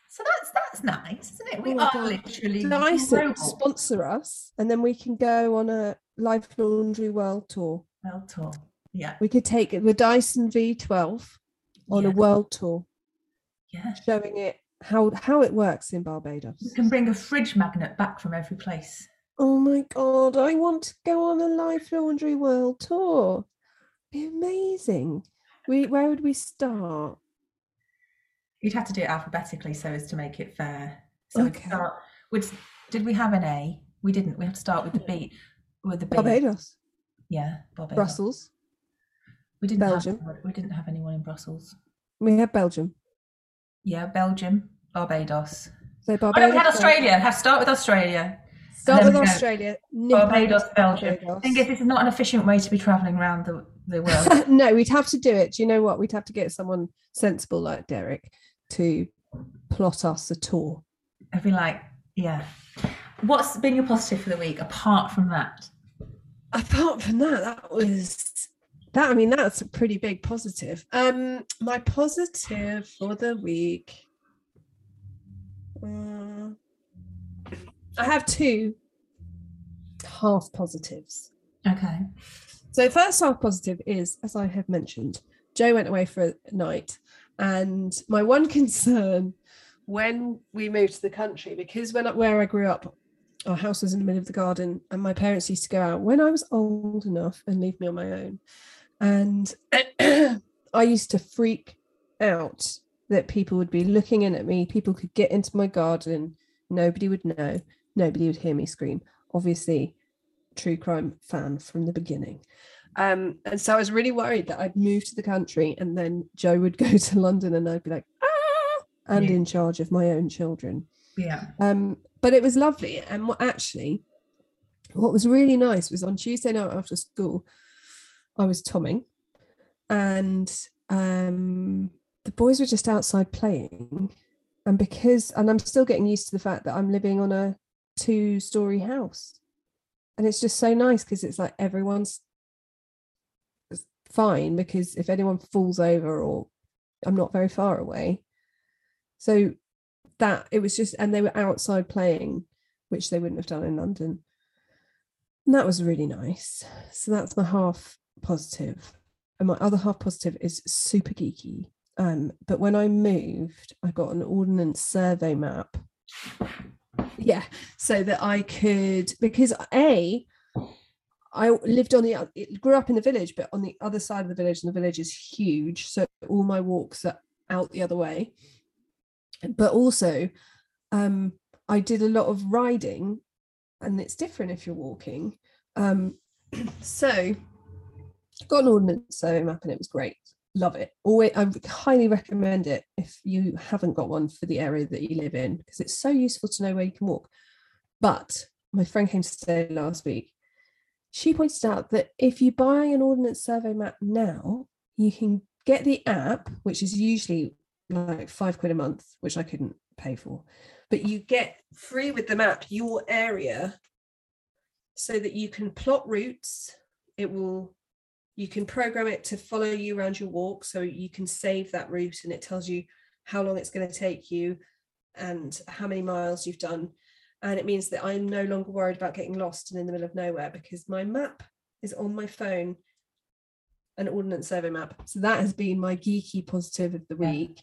So that's that's nice, isn't it? We Oh are God. literally nice global. sponsor us, and then we can go on a live laundry world tour. Well tour. Yeah, We could take the Dyson V12 on a world tour, yeah. showing it how how it works in Barbados. You can bring a fridge magnet back from every place. Oh my god, I want to go on a live laundry world tour. Be amazing. We where would we start? You'd have to do it alphabetically so as to make it fair. So we'd Okay. start. Would did we have an A? We didn't. We have to start with the B. With the B. Barbados, Yeah, Barbados. Brussels. We didn't Belgium. Have we didn't have anyone in Brussels. We have Belgium. Yeah, Belgium, Barbados. So Oh, Barbados. no, we had Australia. Have start with Australia. Start with Australia. Barbados, Belgium. Barbados. Thing is, this is not an efficient way to be travelling around the, the world. no, we'd have to do it. Do you know what? We'd have to get someone sensible like Derek to plot us a tour. I'd be like, yeah. What's been your positive for the week apart from that? Apart from that, that was that. I mean, that's a pretty big positive. Um, my positive for the week. uh, I have two half positives. Okay. So first half positive is, as I have mentioned, Joe went away for a night, and my one concern when we moved to the country, because when where I grew up, our house was in the middle of the garden, and my parents used to go out when I was old enough and leave me on my own, and I used to freak out that people would be looking in at me, people could get into my garden, nobody would know, nobody would hear me scream. Obviously, true crime fan from the beginning. Um, and so I was really worried that I'd move to the country and then Joe would go to London and I'd be like, ah, and Yeah. in charge of my own children. Yeah. Um, but it was lovely. And what actually, what was really nice was on Tuesday night after school, I was tomming and um, the boys were just outside playing. And because, and I'm still getting used to the fact that I'm living on a two story house. And it's just so nice because it's like everyone's fine because if anyone falls over or I'm not very far away. So that it was just, and they were outside playing, which they wouldn't have done in London. And that was really nice. So that's my half positive. And my other half positive is super geeky. Um, but when I moved, I got an ordnance survey map. Yeah, so that I could because a I lived on the it grew up in the village, but on the other side of the village, and the village is huge. So all my walks are out the other way. But also, um, I did a lot of riding, and it's different if you're walking. Um, so got an ordnance survey map and it was great. Love it. Always, I highly recommend it if you haven't got one for the area that you live in because it's so useful to know where you can walk. But my friend came to stay last week. She pointed out that if you buy an ordnance survey map now, you can get the app, which is usually like five quid a month, which I couldn't pay for, but you get free with the map your area so that you can plot routes. It will you can program it to follow you around your walk so you can save that route and it tells you how long it's going to take you and how many miles you've done. And it means that i'm no longer worried about getting lost and in the middle of nowhere because my map is on my phone an ordnance survey map. So that has been my geeky positive of the week.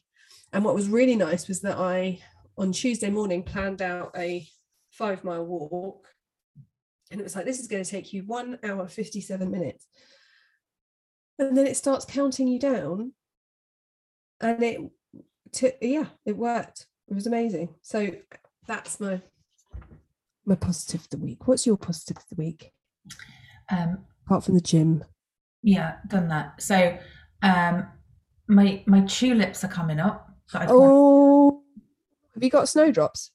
And what was really nice was that i on tuesday morning planned out a five mile walk. And it was like this is going to take you one hour 57 minutes and then it starts counting you down and it t- yeah it worked. It was amazing. So that's my my positive of the week. What's your positive of the week? Um, apart from the gym. Yeah, done that. So, um, my my tulips are coming up. that I've got- oh have you got snowdrops?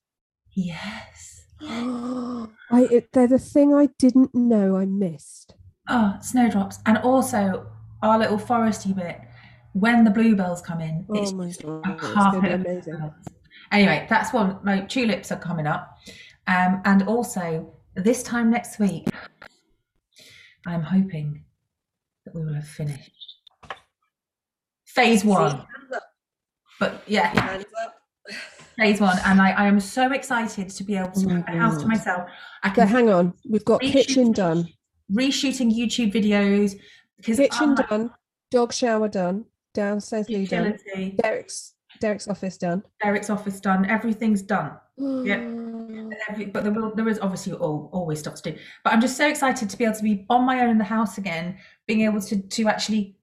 Yes. I it, they're the thing I didn't know I missed. Oh, snowdrops, and also our little foresty bit. When the bluebells come in, oh it's my god a it's carpet gonna be amazing. Anyway, that's one. My tulips are coming up, um, and also this time next week, I'm hoping that we will have finished phase one. But yeah, phase one, and I, I am so excited to be able to Oh have the house to myself. I so can hang on we've got kitchen done reshooting YouTube videos kitchen done dog shower done downstairs loo done utility, derek's derek's office done Eric's office done, everything's done. Mm. Every, but there will, there is obviously all, always stuff to do. But I'm just so excited to be able to be on my own in the house again, being able to to actually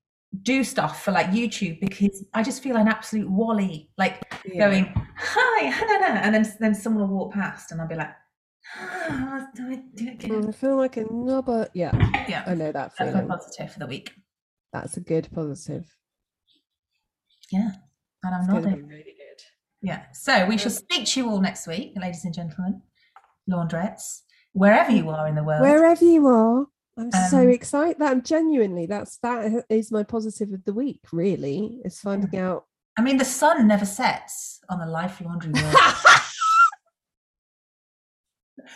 do stuff for like YouTube because I just feel an absolute wally, like Yeah. going hi, ha-na-na," and then then someone will walk past and I'll be like, do I do it again? Mm, I feel like a knobber. Yeah, Yeah, I know that feeling. that's my feeling. positive for the week. That's a good positive. Yeah, and I'm nodding. really good. Yeah. So we shall speak to you all next week, ladies and gentlemen, laundrettes, wherever you are in the world. Wherever you are, I'm so Um, excited. That I'm genuinely. That's that is my positive of the week. Really, is finding out. I mean, the sun never sets on the life laundry world.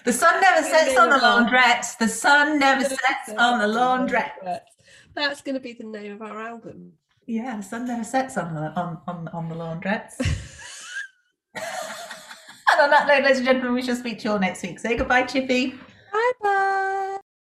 the sun never sets on the laundrettes. The sun never sets on the laundrette. That's going to be the name of our album. Yeah, the sun never sets on the on on, on the laundrettes. and on that note, ladies and gentlemen, we shall speak to you all next week. Say goodbye, Chippy. Bye bye.